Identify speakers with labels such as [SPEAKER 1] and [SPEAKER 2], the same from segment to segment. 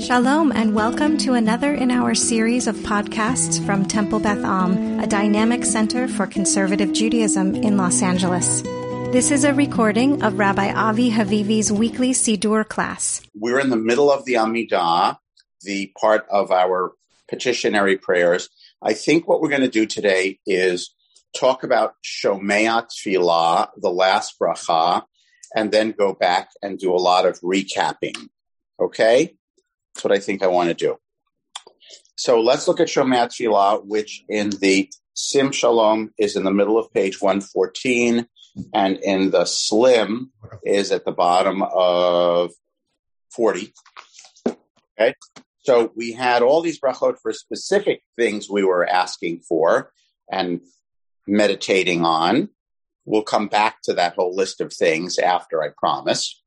[SPEAKER 1] Shalom, and welcome to another in our series of podcasts from Temple Beth Am, a dynamic center for conservative Judaism in Los Angeles. This is a recording of Rabbi Avi Havivi's weekly Siddur class.
[SPEAKER 2] We're in the middle of the Amidah, the part of our petitionary prayers. I think what we're going to do today is talk about Shomea Tfilah, the last bracha, and then go back and do a lot of recapping. Okay? That's what I think I want to do. So let's look at Shomea Tfilah, which in the Sim Shalom is in the middle of page 114, and in the Slim is at the bottom of 40. Okay? So we had all these brachot for specific things we were asking for and meditating on. We'll come back to that whole list of things after, I promise.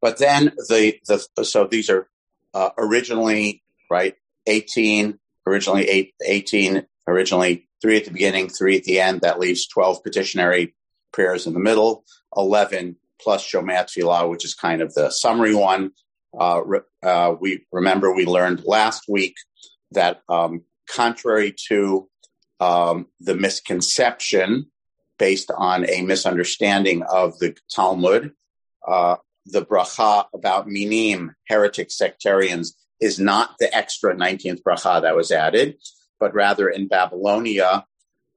[SPEAKER 2] But then the the so these are uh, originally right 18, originally eight, 18, originally three at the beginning, three at the end. That leaves 12 petitionary prayers in the middle, 11 plus Shomea Tfilah, which is kind of the summary one. Uh, uh, we remember we learned last week that um, contrary to um, the misconception based on a misunderstanding of the Talmud, uh, the bracha about minim, heretic sectarians, is not the extra 19th bracha that was added, but rather in Babylonia,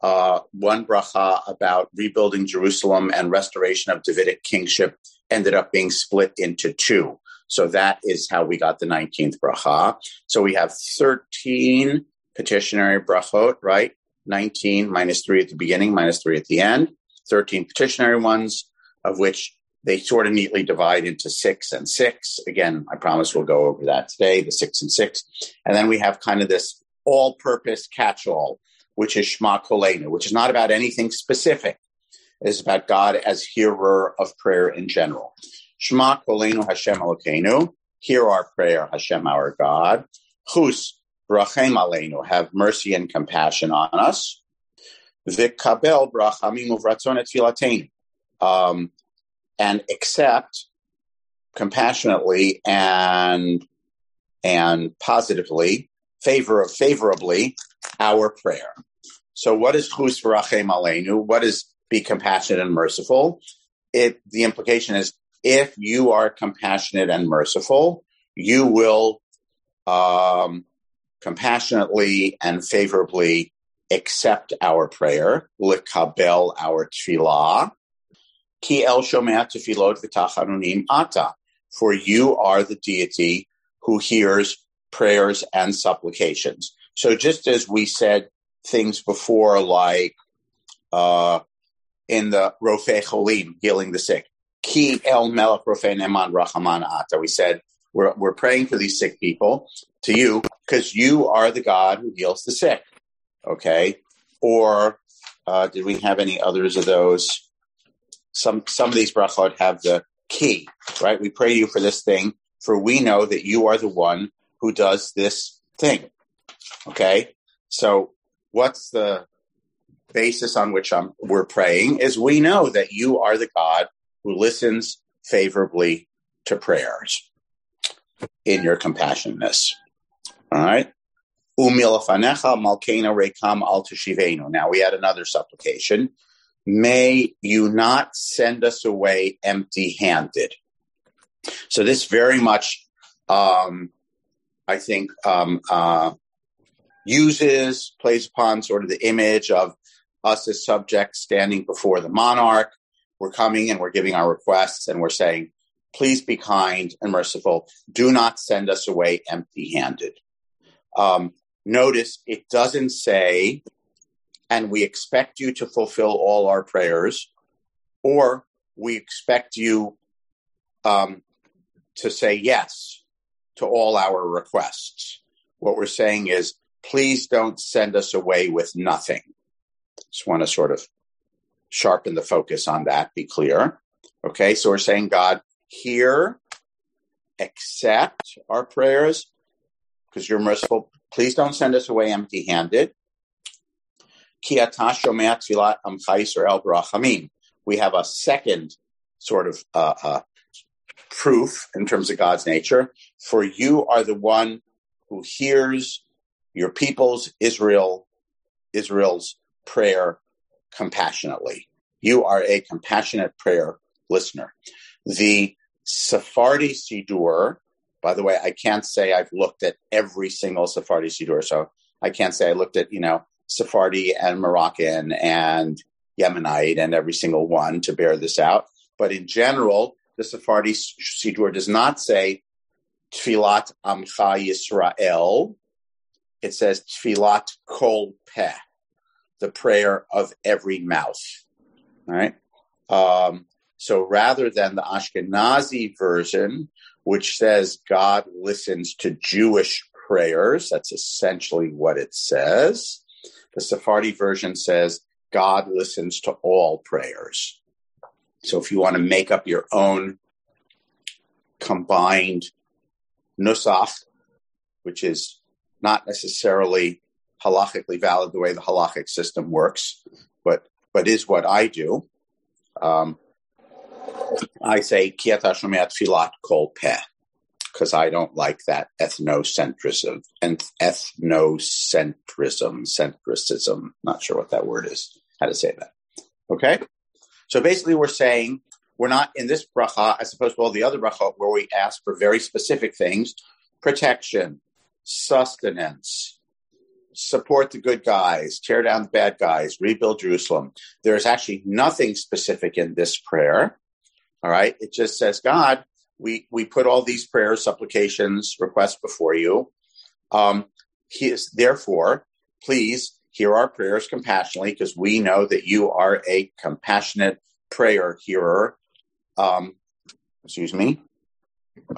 [SPEAKER 2] uh, one bracha about rebuilding Jerusalem and restoration of Davidic kingship ended up being split into two. So that is how we got the 19th bracha. So we have 13 petitionary brachot, right? 19 minus 3 at the beginning, minus 3 at the end. 13 petitionary ones, of which they sort of neatly divide into six and six. Again, I promise we'll go over that today, the six and six. And then we have kind of this all purpose catch all, which is Shema Kolenu, which is not about anything specific. It is about God as hearer of prayer in general. Shema Kolenu Hashem Elokeinu, hear our prayer, Hashem our God. Chus v'rachem Aleinu, have mercy and compassion on us. Vikabel Brachamim Uvratzon Et um, and accept compassionately and and positively favor favorably our prayer. So what is chus v'rachem aleinu? What is be compassionate and merciful? It the implication is if you are compassionate and merciful, you will um, compassionately and favorably accept our prayer, likabel our tefillah, Ki el shomea tefilot v'tachanunim ata. For you are the deity who hears prayers and supplications. So just as we said things before, like uh, in the Rofe Cholim, healing the sick, Ki el melech Rofe neman rachaman ata. We said we're, we're praying for these sick people to you because you are the God who heals the sick. Okay. Or uh, did we have any others of those? Some some of these brachot have the key, right? We pray you for this thing, for we know that you are the one who does this thing. Okay, so what's the basis on which I'm, we're praying? Is we know that you are the God who listens favorably to prayers in your compassionatess. All right. Now we had another supplication may you not send us away empty handed. So this very much, um, I think, um, uh, uses, plays upon sort of the image of us as subjects standing before the monarch. We're coming and we're giving our requests and we're saying, please be kind and merciful. Do not send us away empty handed. Um, notice it doesn't say and we expect you to fulfill all our prayers, or we expect you um, to say yes to all our requests. What we're saying is, please don't send us away with nothing. Just want to sort of sharpen the focus on that, be clear. Okay, so we're saying, God, hear, accept our prayers because you're merciful. Please don't send us away empty handed. We have a second sort of uh, uh, proof in terms of God's nature. For you are the one who hears your people's Israel, Israel's prayer compassionately. You are a compassionate prayer listener. The Sephardi Siddur, by the way, I can't say I've looked at every single Sephardi Siddur, so I can't say I looked at, you know, Sephardi and Moroccan and Yemenite and every single one to bear this out. But in general, the Sephardi Siddur does not say Tfilat Amcha Yisrael. It says Tfilat Kol Peh, the prayer of every mouth. Right. Um, so rather than the Ashkenazi version, which says God listens to Jewish prayers, that's essentially what it says. The Sephardi version says God listens to all prayers. So if you want to make up your own combined nusach, which is not necessarily halachically valid the way the halachic system works, but but is what I do. Um, I say kiata shomeat filat kol peh because I don't like that ethnocentrism and ethnocentrism, centricism. Not sure what that word is, how to say that. Okay? So basically, we're saying we're not in this bracha, as opposed to all the other bracha, where we ask for very specific things protection, sustenance, support the good guys, tear down the bad guys, rebuild Jerusalem. There is actually nothing specific in this prayer. All right. It just says, God, we we put all these prayers, supplications, requests before you. Um, he is therefore, please hear our prayers compassionately, because we know that you are a compassionate prayer hearer. Um, excuse me.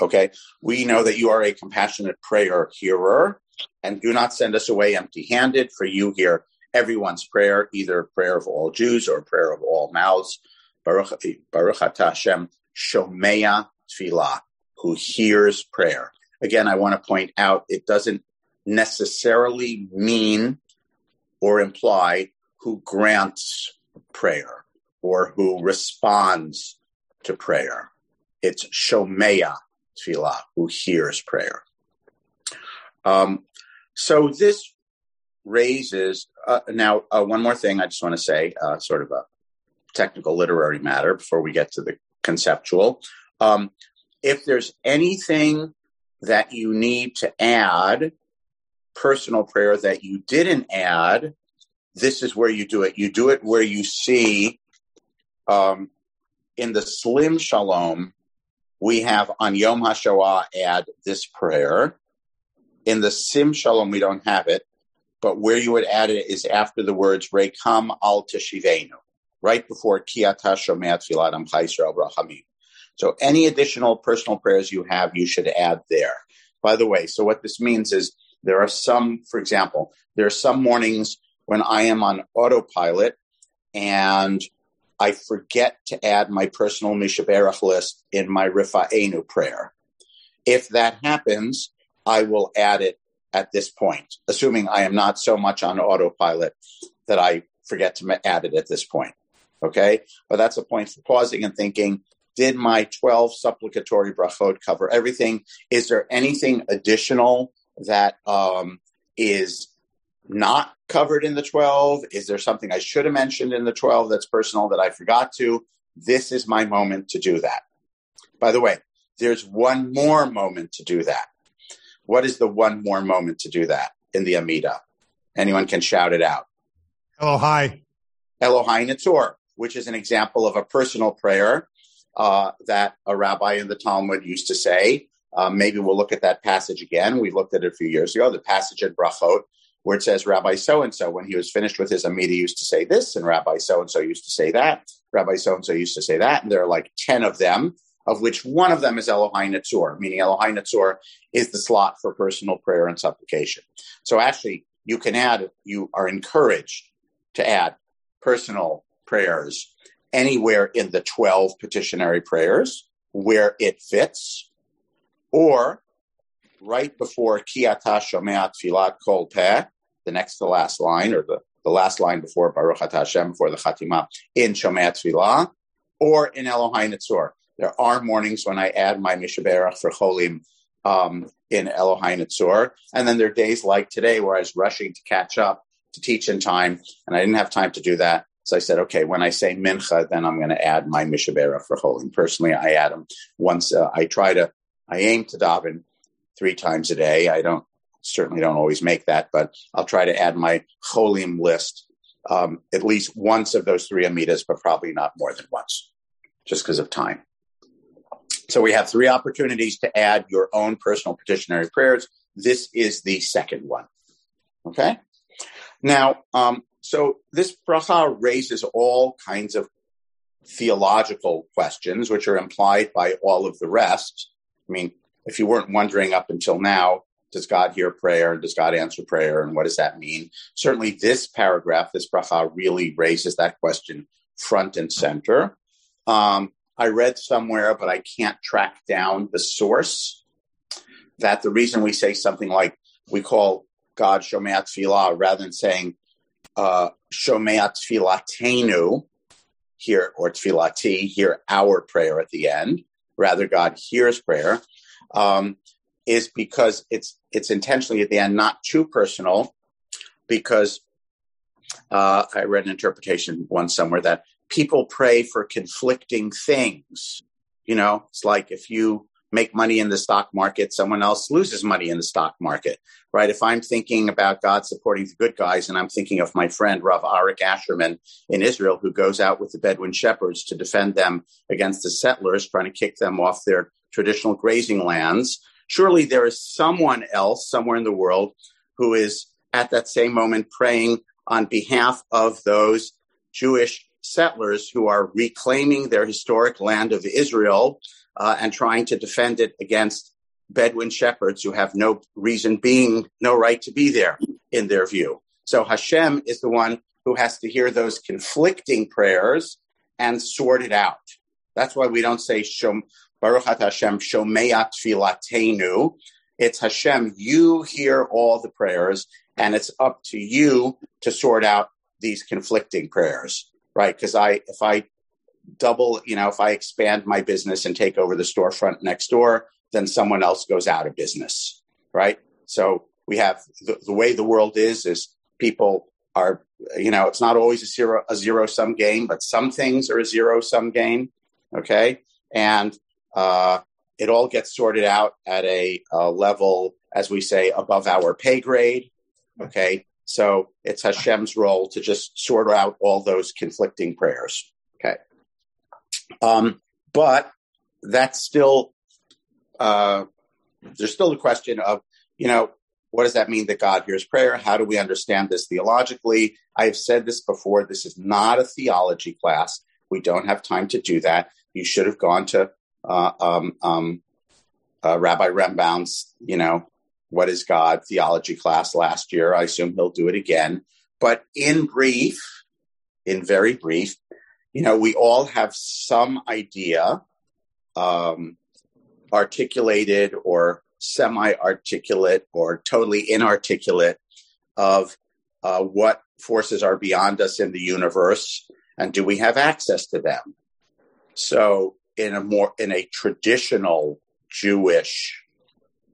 [SPEAKER 2] Okay, we know that you are a compassionate prayer hearer, and do not send us away empty-handed. For you hear everyone's prayer, either prayer of all Jews or prayer of all mouths. Baruch, Baruch Hashem, Shomea tefillah, who hears prayer. Again, I want to point out it doesn't necessarily mean or imply who grants prayer or who responds to prayer. It's Shomea tefillah, who hears prayer. Um, so this raises uh, now uh, one more thing I just want to say, uh, sort of a technical literary matter before we get to the conceptual. Um, if there's anything that you need to add, personal prayer that you didn't add, this is where you do it. You do it where you see um, in the Slim Shalom, we have on Yom HaShoah add this prayer. In the Sim Shalom, we don't have it, but where you would add it is after the words Rekam al Teshivenu, right before Kiyata Shomeat Filat Am Brachamim. So any additional personal prayers you have, you should add there. By the way, so what this means is there are some, for example, there are some mornings when I am on autopilot and I forget to add my personal Mishaberach list in my Rifa'enu prayer. If that happens, I will add it at this point, assuming I am not so much on autopilot that I forget to add it at this point. Okay. But that's a point for pausing and thinking, did my 12 supplicatory brachot cover everything? Is there anything additional that um, is not covered in the 12? Is there something I should have mentioned in the 12 that's personal that I forgot to? This is my moment to do that. By the way, there's one more moment to do that. What is the one more moment to do that in the Amida? Anyone can shout it out.
[SPEAKER 3] Hello, Elohai.
[SPEAKER 2] Elohai Netzor, which is an example of a personal prayer uh, that a rabbi in the Talmud used to say. Uh, maybe we'll look at that passage again. We looked at it a few years ago, the passage in Brachot, where it says Rabbi so and so, when he was finished with his Amida, used to say this, and Rabbi so and so used to say that. Rabbi so and so used to say that. And there are like 10 of them, of which one of them is Elohai Netzor, meaning Elohai Netzor is the slot for personal prayer and supplication. So actually, you can add, you are encouraged to add personal prayers anywhere in the 12 petitionary prayers where it fits, or right before Kiata Shomeat Filat Kol Peh, the next to last line, or the, the last line before Baruch Hashem, before the Chatima, in Shomea Tfilah, or in Elohai Netzor. There are mornings when I add my Mishaberach for Cholim um, in Elohai Netzor. And then there are days like today where I was rushing to catch up to teach in time, and I didn't have time to do that. So I said, okay, when I say mincha, then I'm going to add my mishabera for cholim. Personally, I add them once. Uh, I try to, I aim to daven three times a day. I don't certainly don't always make that, but I'll try to add my cholim list um, at least once of those three amidas, but probably not more than once, just because of time. So we have three opportunities to add your own personal petitionary prayers. This is the second one. Okay. Now, um, so this bracha raises all kinds of theological questions, which are implied by all of the rest. I mean, if you weren't wondering up until now, does God hear prayer? And does God answer prayer? And what does that mean? Certainly, this paragraph, this bracha, really raises that question front and center. Um, I read somewhere, but I can't track down the source, that the reason we say something like we call God Shomea Tfilah rather than saying uh, Shomeat Tfilatenu here or Tfilati, hear our prayer at the end, rather God hears prayer, um, is because it's it's intentionally at the end not too personal, because uh, I read an interpretation once somewhere that people pray for conflicting things. You know, it's like if you make money in the stock market, someone else loses money in the stock market, right? If I'm thinking about God supporting the good guys and I'm thinking of my friend Rav Arik Ascherman in Israel, who goes out with the Bedouin shepherds to defend them against the settlers, trying to kick them off their traditional grazing lands, surely there is someone else somewhere in the world who is at that same moment praying on behalf of those Jewish settlers who are reclaiming their historic land of Israel uh, and trying to defend it against Bedouin shepherds who have no reason being, no right to be there in their view. So Hashem is the one who has to hear those conflicting prayers and sort it out. That's why we don't say Shom, Baruch Hashem Shomeyat Filatenu. It's Hashem, you hear all the prayers, and it's up to you to sort out these conflicting prayers, right? Because I, if I double, you know, if I expand my business and take over the storefront next door, then someone else goes out of business, right? So we have the, the way the world is, is people are, you know, it's not always a zero, a zero sum game, but some things are a zero sum game. Okay. And, uh, it all gets sorted out at a, a level, as we say, above our pay grade. Okay. So it's Hashem's role to just sort out all those conflicting prayers. Um, but that's still, uh, there's still the question of, you know, what does that mean that God hears prayer? How do we understand this theologically? I've said this before. This is not a theology class. We don't have time to do that. You should have gone to uh, um, um, uh, Rabbi Rembaum's, you know, what is God theology class last year. I assume he'll do it again. But in brief, in very brief, you know, we all have some idea, um, articulated or semi articulate or totally inarticulate of uh, what forces are beyond us in the universe and do we have access to them? So in a more in a traditional jewish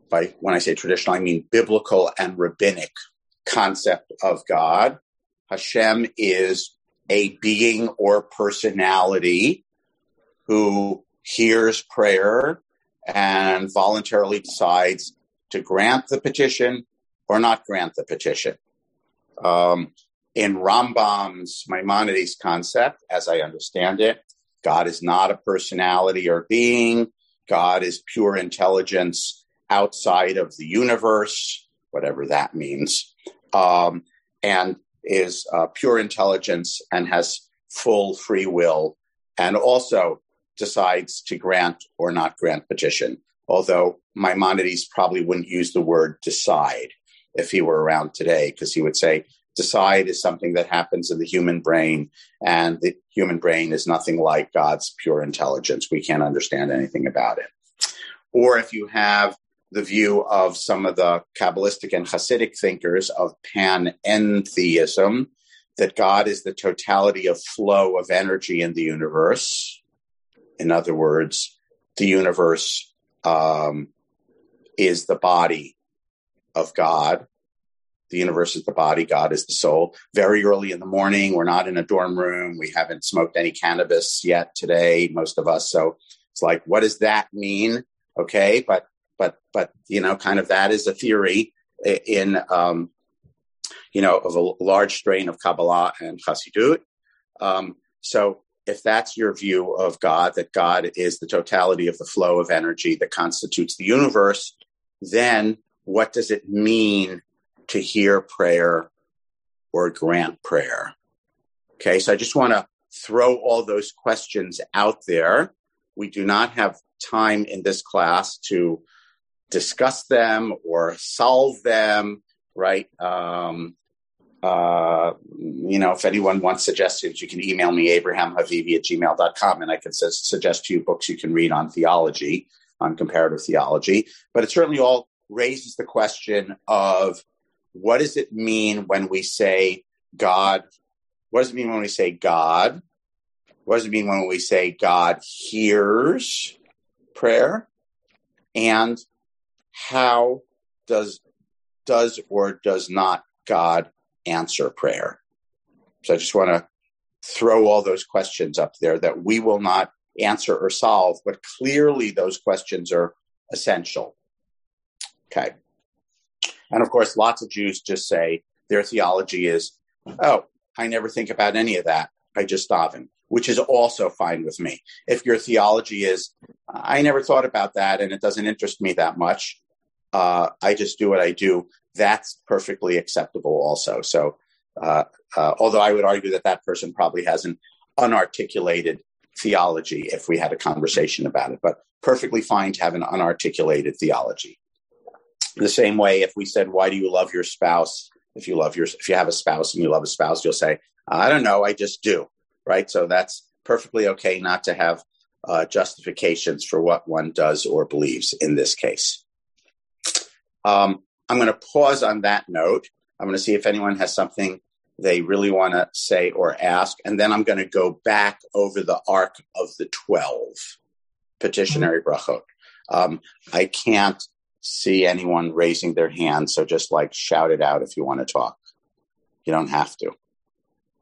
[SPEAKER 2] by when i say traditional i mean biblical and rabbinic concept of god hashem is a being or personality who hears prayer and voluntarily decides to grant the petition or not grant the petition. Um, in Rambam's Maimonides concept, as I understand it, God is not a personality or being. God is pure intelligence outside of the universe, whatever that means. Um, and is uh, pure intelligence and has full free will and also decides to grant or not grant petition. Although Maimonides probably wouldn't use the word decide if he were around today, because he would say decide is something that happens in the human brain, and the human brain is nothing like God's pure intelligence. We can't understand anything about it. Or if you have the view of some of the Kabbalistic and Hasidic thinkers of panentheism, that God is the totality of flow of energy in the universe, In other words, the universe um, is the body of God. The universe is the body, God is the soul. Very early in the morning, we're not in a dorm room. We haven't smoked any cannabis yet today, most of us. So it's like, what does that mean? Okay, but but but you know, kind of that is a theory in um, you know of a large strain of Kabbalah and Chassidut. Um, so if that's your view of God, that God is the totality of the flow of energy that constitutes the universe, then what does it mean to hear prayer or grant prayer? Okay, so I just want to throw all those questions out there. We do not have time in this class to discuss them or solve them, right? Um, uh, you know, if anyone wants suggestions, you can email me, abrahamhavivi at gmail.com, and I can su- suggest to you books you can read on theology, on comparative theology. But it certainly all raises the question of what does it mean when we say God? What does it mean when we say God? What does it mean when we say God hears prayer? And how does does or does not God answer prayer? So I just want to throw all those questions up there that we will not answer or solve, but clearly those questions are essential. Okay. And of course, lots of Jews just say their theology is, oh, I never think about any of that. I just daven, which is also fine with me. If your theology is, I never thought about that and it doesn't interest me that much, uh, I just do what I do, that's perfectly acceptable also. So, uh, uh, although I would argue that that person probably has an unarticulated theology if we had a conversation about it, but perfectly fine to have an unarticulated theology. The same way, if we said, "Why do you love your spouse?" If you love your, if you have a spouse and you love a spouse, you'll say, "I don't know, I just do." Right? So that's perfectly okay not to have uh, justifications for what one does or believes in this case. Um, I'm going to pause on that note. I'm going to see if anyone has something they really want to say or ask, and then I'm going to go back over the arc of the 12 petitionary brachot. Um, I can't see anyone raising their hand, so just like shout it out if you want to talk. You don't have to.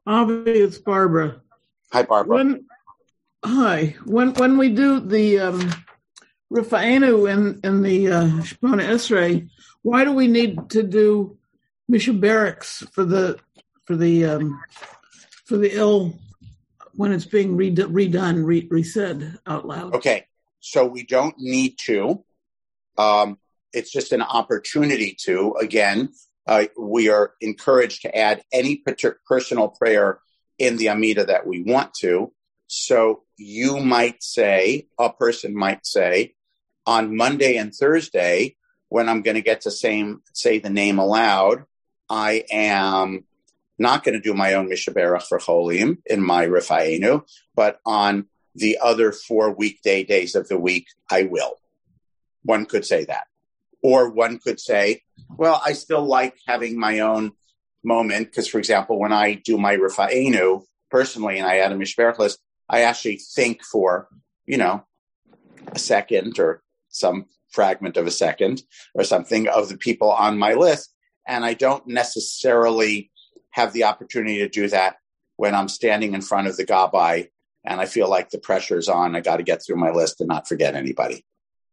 [SPEAKER 3] Avi, it's Barbara.
[SPEAKER 2] Hi, Barbara.
[SPEAKER 3] When, hi. When when we do the um, Rafa'enu in, in the uh, Shemona Esrei, why do we need to do Mishaberachs for the for the um, for the ill when it's being redone, redone re- resaid out loud?
[SPEAKER 2] Okay, so we don't need to. Um, it's just an opportunity to. Again, uh, we are encouraged to add any personal prayer in the Amida that we want to. So you might say, a person might say, on Monday and Thursday, when I'm going to get to same, say the name aloud, I am not going to do my own Mishaberach for Cholim in my Rifa'enu, but on the other four weekday days of the week, I will. One could say that. Or one could say, well, I still like having my own moment because, for example, when I do my Rifa'enu personally and I add a Mishberach list, I actually think for, you know, a second or some fragment of a second or something of the people on my list. And I don't necessarily have the opportunity to do that when I'm standing in front of the gabbai and I feel like the pressure's on. I got to get through my list and not forget anybody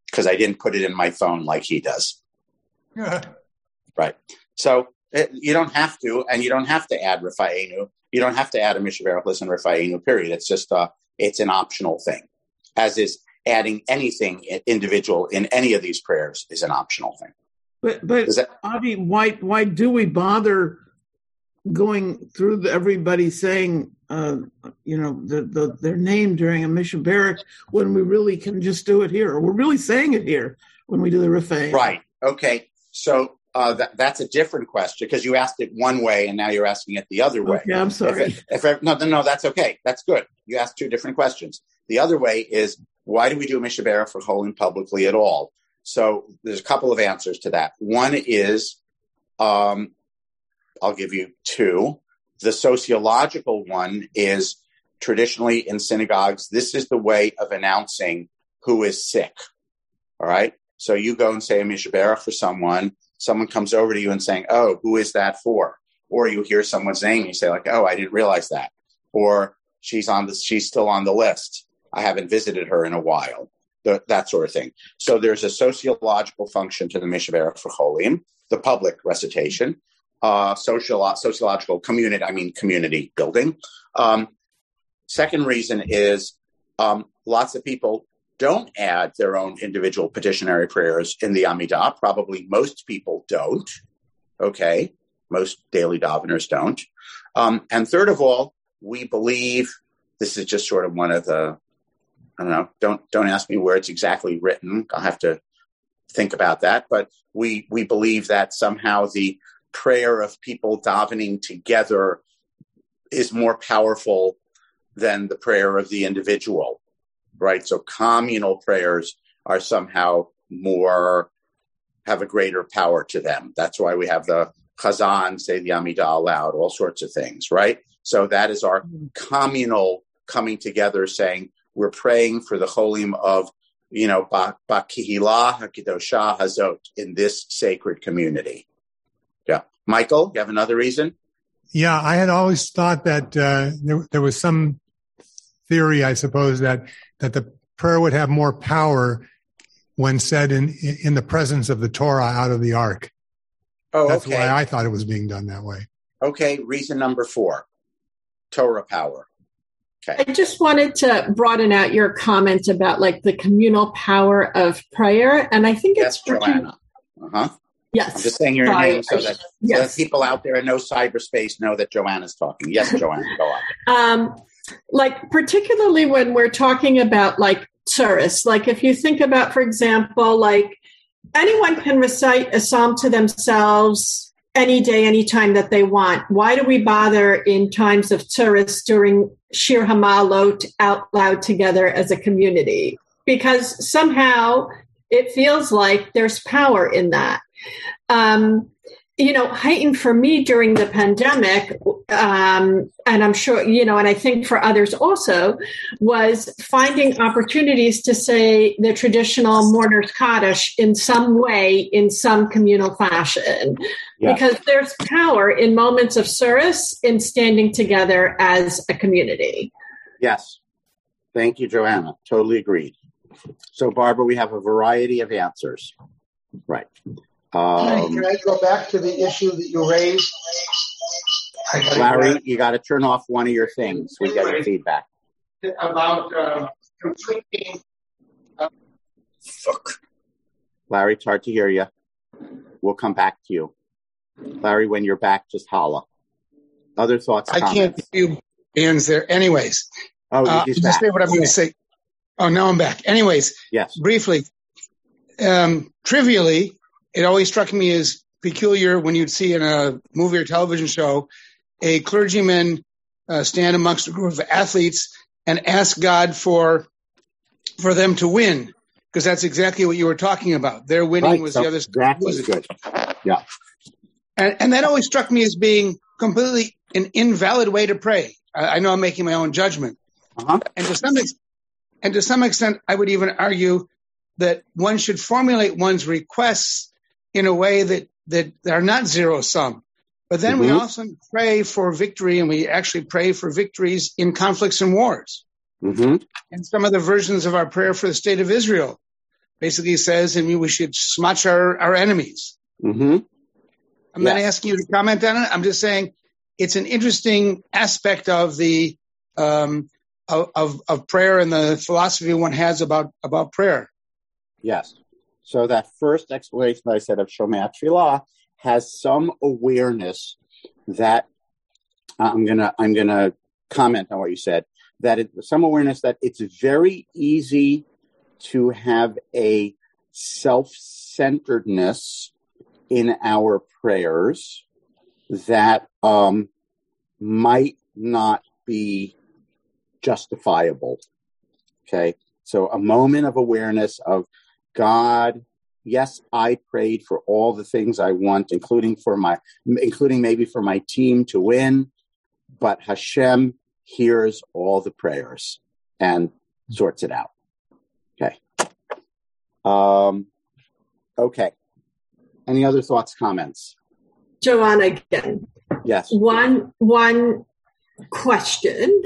[SPEAKER 2] because I didn't put it in my phone like he does. Right. So it, you don't have to, and you don't have to add Rifa'enu. You don't have to add a Mishaberach list and Rifa'enu, period. It's just, uh, it's an optional thing, as is adding anything individual in any of these prayers is an optional thing.
[SPEAKER 3] But but that, Avi, why why do we bother going through the, everybody saying uh, you know the, the, their name during a Mishaberach when we really can just do it here? Or We're really saying it here when we do the Rafay.
[SPEAKER 2] Right. Okay. So uh, that, that's a different question because you asked it one way and now you're asking it the other way.
[SPEAKER 3] Okay, I'm sorry.
[SPEAKER 2] If, if, no, no, that's okay. That's good. You asked two different questions. The other way is why do we do Mishabera for Cholim publicly at all? So there's a couple of answers to that. One is, um, I'll give you two. The sociological one is traditionally in synagogues, this is the way of announcing who is sick. All right. So you go and say a Mishabera for someone, someone comes over to you and saying, Oh, who is that for? Or you hear someone's name and you say, like, oh, I didn't realize that. Or she's on the she's still on the list. I haven't visited her in a while. The, that sort of thing. So there's a sociological function to the Mishabera for Cholim, the public recitation, uh, social, sociological community, I mean, community building. Um, second reason is um, lots of people don't add their own individual petitionary prayers in the Amidah. Probably most people don't. Okay. Most daily daveners don't. Um, and third of all, we believe this is just sort of one of the, I don't know, don't, don't ask me where it's exactly written. I'll have to think about that. But we, we believe that somehow the prayer of people davening together is more powerful than the prayer of the individual right? So communal prayers are somehow more, have a greater power to them. That's why we have the Chazan say the Amidah aloud, all sorts of things, right? So that is our communal coming together saying, we're praying for the cholim of, you know, Bakihila Hakidosha Hazot in this sacred community. Yeah. Michael, you have another reason?
[SPEAKER 4] Yeah, I had always thought that uh, there, there was some theory, I suppose, that that the prayer would have more power when said in in the presence of the Torah out of the ark.
[SPEAKER 2] Oh,
[SPEAKER 4] That's
[SPEAKER 2] okay.
[SPEAKER 4] why I thought it was being done that way.
[SPEAKER 2] Okay, reason number four Torah power. Okay.
[SPEAKER 5] I just wanted to broaden out your comment about like the communal power of prayer. And I think
[SPEAKER 2] Yes,
[SPEAKER 5] it's pretty-
[SPEAKER 2] Joanna. Uh huh.
[SPEAKER 5] Yes.
[SPEAKER 2] I'm just saying your
[SPEAKER 5] Sorry.
[SPEAKER 2] name so that
[SPEAKER 5] Yes.
[SPEAKER 2] the people out there in no cyberspace know that Joanna's talking. Yes, Joanna, go on.
[SPEAKER 5] um, like particularly when we're talking about like tsuris. Like if you think about for example like anyone can recite a psalm to themselves any day anytime that they want. Why do we bother in times of tsuris during shir hamalot out loud together as a community? Because somehow it feels like there's power in that. Um, you know, heightened for me during the pandemic, um, and I'm sure, you know, and I think for others also, was finding opportunities to say the traditional mourner's Kaddish in some way, in some communal fashion.
[SPEAKER 2] Yeah.
[SPEAKER 5] Because there's power in moments of service in standing together as a community.
[SPEAKER 2] Yes. Thank you, Joanna. Totally agreed. So, Barbara, we have a variety of answers. Right. Um,
[SPEAKER 6] Can I go back to the issue that you raised? I gotta
[SPEAKER 2] Larry, you got to turn off one of your things. We get feedback.
[SPEAKER 6] go back About um, conflicting,
[SPEAKER 2] Larry, it's hard to hear you. We'll come back to you. Larry, when you're back, just holla. Other thoughts?
[SPEAKER 6] I can't
[SPEAKER 2] see
[SPEAKER 6] hear you hands there. Anyways,
[SPEAKER 2] Oh,
[SPEAKER 6] uh,
[SPEAKER 2] he's
[SPEAKER 6] just
[SPEAKER 2] back.
[SPEAKER 6] say what I'm going to say. Oh, now I'm back. Anyways,
[SPEAKER 2] Yes.
[SPEAKER 6] briefly, um, trivially, it always struck me as peculiar when you'd see in a movie or television show a clergyman uh, stand amongst a group of athletes and ask God for for them to win, because that's exactly what you were talking about. Their winning
[SPEAKER 2] Right.
[SPEAKER 6] was
[SPEAKER 2] So
[SPEAKER 6] the other.
[SPEAKER 2] that
[SPEAKER 6] was
[SPEAKER 2] good. Yeah.
[SPEAKER 6] and, and that always struck me as being completely an invalid way to pray. I, I know I'm making my own judgment,
[SPEAKER 2] Uh-huh.
[SPEAKER 6] and to some ex- and to some extent, I would even argue that one should formulate one's requests in a way that that are not zero sum. But then we
[SPEAKER 2] Mhm.
[SPEAKER 6] also pray for victory, and we actually pray for victories in conflicts and wars.
[SPEAKER 2] hmm
[SPEAKER 6] And some of the versions of our prayer for the state of Israel basically says, and we should smotch our, our enemies.
[SPEAKER 2] hmm
[SPEAKER 6] I'm not asking you to comment on it. I'm just saying it's an interesting aspect of the um, of, of of prayer and the philosophy one has about about prayer.
[SPEAKER 2] Yes. So that first explanation that I said of Shomea Tfilah has some awareness that I'm gonna I'm gonna comment on what you said. That it, some awareness that it's very easy to have a self-centeredness in our prayers that um, might not be justifiable. Okay, so a moment of awareness of God, yes, I prayed for all the things I want, including for my, including maybe for my team to win, but Hashem, hears all the prayers and sorts it out. Okay. Um, okay. Any other thoughts, comments?
[SPEAKER 5] Joanna again.
[SPEAKER 2] Yes.
[SPEAKER 5] One one question.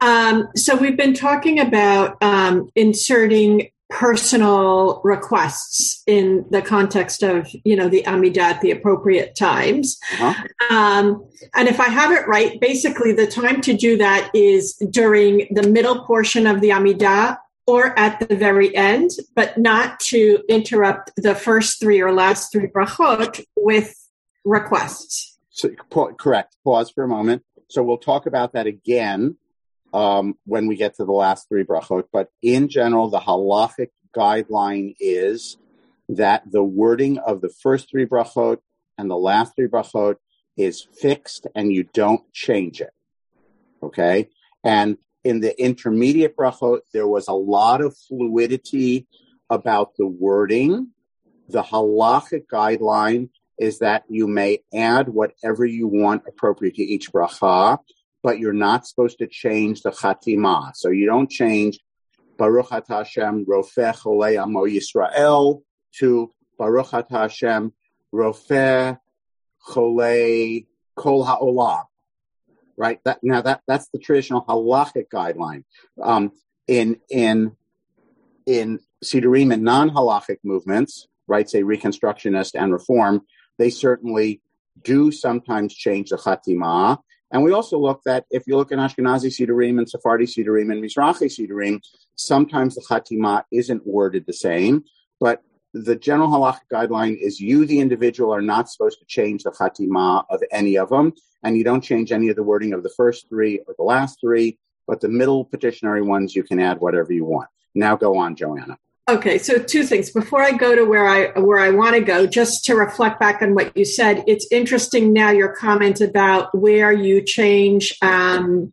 [SPEAKER 5] Um, so we've been talking about um, inserting personal requests in the context of you know the Amidah at the appropriate times. Uh-huh. Um, and if I have it right, basically the time to do that is during the middle portion of the Amidah or at the very end, but not to interrupt the first three or last three brachot with requests.
[SPEAKER 2] So, correct. Pause for a moment. So we'll talk about that again um, when we get to the last three brachot. But in general, the halachic guideline is that the wording of the first three brachot and the last three brachot is fixed and you don't change it. Okay? And in the intermediate brachot, there was a lot of fluidity about the wording. The halachic guideline is that you may add whatever you want appropriate to each bracha, but you're not supposed to change the chatima. So you don't change Baruch Hashem Rofeh Cholei Amo Yisrael to Baruch Hashem Rofeh Cholei Kol Ha'olam right? That now that that's the traditional halachic guideline. Um, in in in Siddurim and non-halachic movements, right? Say Reconstructionist and Reform, they certainly do sometimes change the chatima. And we also look that if you look at Ashkenazi Siddurim and Sephardi Siddurim and Mizrahi Siddurim, sometimes the chatima isn't worded the same, but the general halachic guideline is you, the individual, are not supposed to change the chatima of any of them, and you don't change any of the wording of the first three or the last three, but the middle petitionary ones you can add whatever you want. Now go on, Joanna.
[SPEAKER 5] Okay, so two things. Before I go to where I where I want to go, just to reflect back on what you said, it's interesting now your comment about where you change um,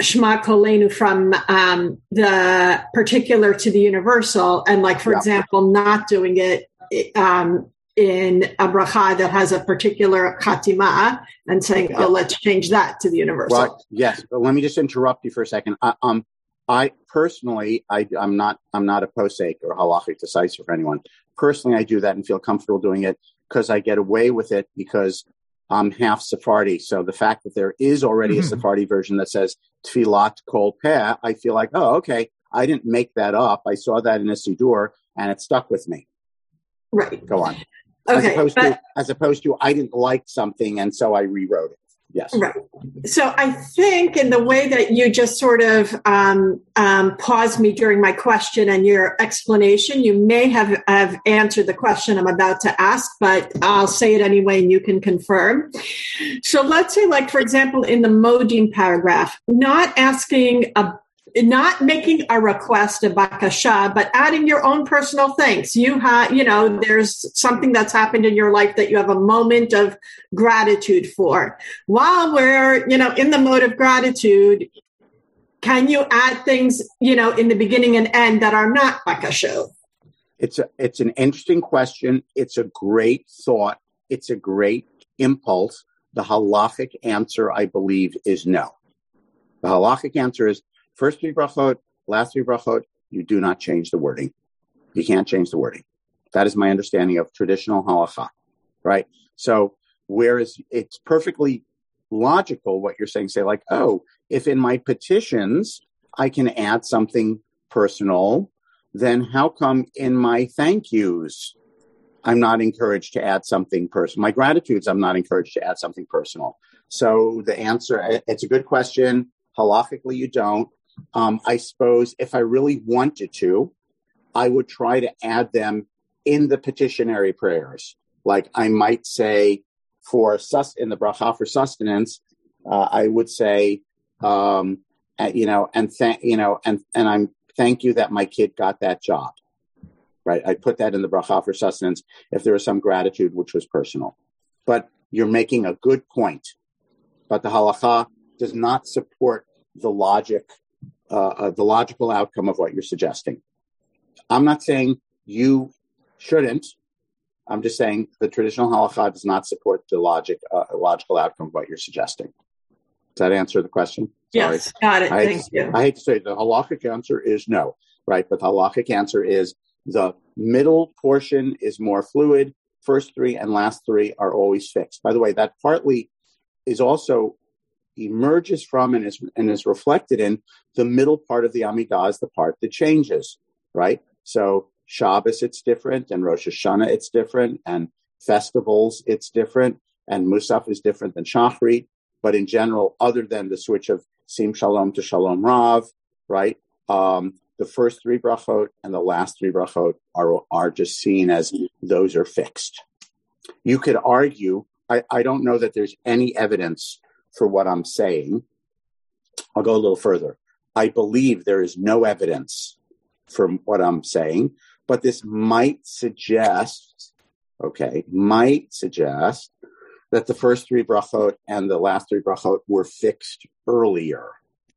[SPEAKER 5] Shema Kolenu from um, the particular to the universal, and like for yeah. example, not doing it um, in a bracha that has a particular chatima and saying. "Oh, let's change that to the universal."
[SPEAKER 2] Well, yes, but let me just interrupt you for a second. I, um, I personally, I, am not, I'm not a posek or halachic decisor for anyone. Personally, I do that and feel comfortable doing it because I get away with it because I'm half Sephardi. So the fact that there is already mm-hmm. a Sephardi version that says Tfilat Kol Peh, I feel like, oh, okay, I didn't make that up. I saw that in a Siddur and it stuck with me.
[SPEAKER 5] Right.
[SPEAKER 2] Go on.
[SPEAKER 5] Okay,
[SPEAKER 2] as opposed
[SPEAKER 5] but,
[SPEAKER 2] to as opposed to I didn't like something and so I rewrote it. Yes.
[SPEAKER 5] Right. So I think in the way that you just sort of um, um, paused me during my question and your explanation, you may have, have answered the question I'm about to ask, but I'll say it anyway and you can confirm. So let's say, like, for example, in the Modim paragraph, not asking a not making a request, a bakasha, but adding your own personal thanks. You have, you know, there's something that's happened in your life that you have a moment of gratitude for. While we're, you know, in the mode of gratitude, can you add things, you know, in the beginning and end that are not bakasha?
[SPEAKER 2] It's a, it's an interesting question. It's a great thought. It's a great impulse. The halachic answer, I believe, is no. The halachic answer is First three brachot, last three brachot, you do not change the wording. You can't change the wording. That is my understanding of traditional halacha, right? So, whereas it's perfectly logical what you're saying, say like, oh, if in my petitions I can add something personal, then how come in my thank yous I'm not encouraged to add something personal? My gratitudes, I'm not encouraged to add something personal. So the answer, it's a good question. Halachically, you don't. Um, I suppose if I really wanted to, I would try to add them in the petitionary prayers. Like I might say for sus in the bracha for sustenance, uh, I would say, um, you know, and thank you know, and and I'm thank you that my kid got that job. Right, I put that in the bracha for sustenance if there was some gratitude which was personal. But you're making a good point. But the halacha does not support the logic uh, uh, the logical outcome of what you're suggesting. I'm not saying you shouldn't. I'm just saying the traditional halacha does not support the logic, uh, logical outcome of what you're suggesting. Does that answer the question?
[SPEAKER 5] Sorry. Yes, got it.
[SPEAKER 2] I
[SPEAKER 5] Thank
[SPEAKER 2] you. I hate to say the halachic answer is no, right? But the halachic answer is the middle portion is more fluid. First three and last three are always fixed. By the way, that partly is also emerges from and is, and is reflected in the middle part of the Amidah is the part that changes, right? So Shabbos, it's different, and Rosh Hashanah, it's different, and festivals, it's different, and Musaf is different than Shachrit. But in general, other than the switch of Sim Shalom to Shalom Rav, right? Um, the first three brachot and the last three brachot are, are just seen as those are fixed. You could argue, I, I don't know that there's any evidence for what I'm saying. I'll go a little further. I believe there is no evidence from what I'm saying, but this might suggest, okay, might suggest that the first three brachot and the last three brachot were fixed earlier,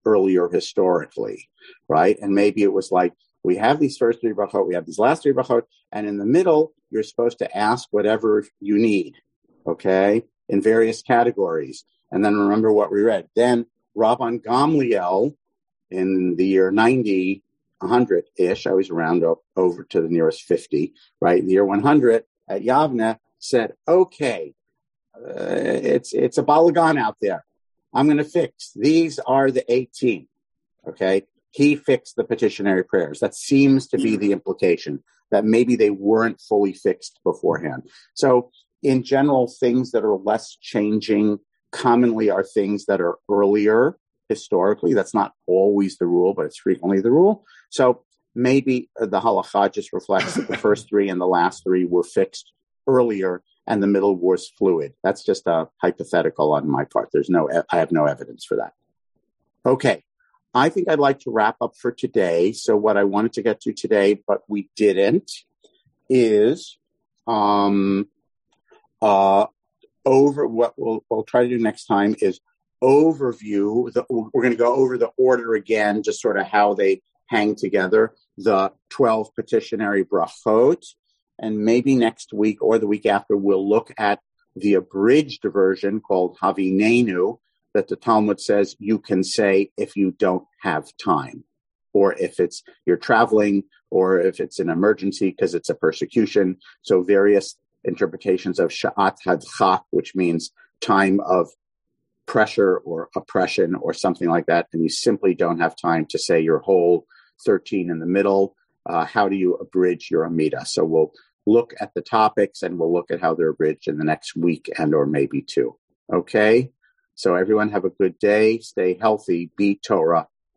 [SPEAKER 2] earlier historically, right? And maybe it was like, we have these first three brachot, we have these last three brachot, and in the middle, you're supposed to ask whatever you need, okay, in various categories. And then remember what we read. Then Rabban Gamliel in the year 90, 100 ish, I was around up over to the nearest 50, right? In the year 100 at Yavne said, okay, uh, it's, it's a balagan out there. I'm going to fix. These are the 18. Okay. He fixed the petitionary prayers. That seems to be the implication that maybe they weren't fully fixed beforehand. So in general, things that are less changing commonly are things that are earlier historically. That's not always the rule, but it's frequently the rule. So maybe the halacha just reflects that the first three and the last three were fixed earlier and the middle was fluid. That's just a hypothetical on my part. There's no, I have no evidence for that. Okay. I think I'd like to wrap up for today. So what I wanted to get to today, but we didn't, is um, uh, over what we'll, we'll try to do next time is overview. The, we're going to go over the order again, just sort of how they hang together. The 12 petitionary brachot. And maybe next week or the week after, we'll look at the abridged version called Havinenu that the Talmud says you can say if you don't have time or if it's you're traveling or if it's an emergency because it's a persecution. So various interpretations of Sha'at Hadchak, which means time of pressure or oppression or something like that, and you simply don't have time to say your whole 13 in the middle. Uh, how do you abridge your Amida? So we'll look at the topics and we'll look at how they're abridged in the next week and or maybe two. Okay? So everyone have a good day. Stay healthy. Be Torah.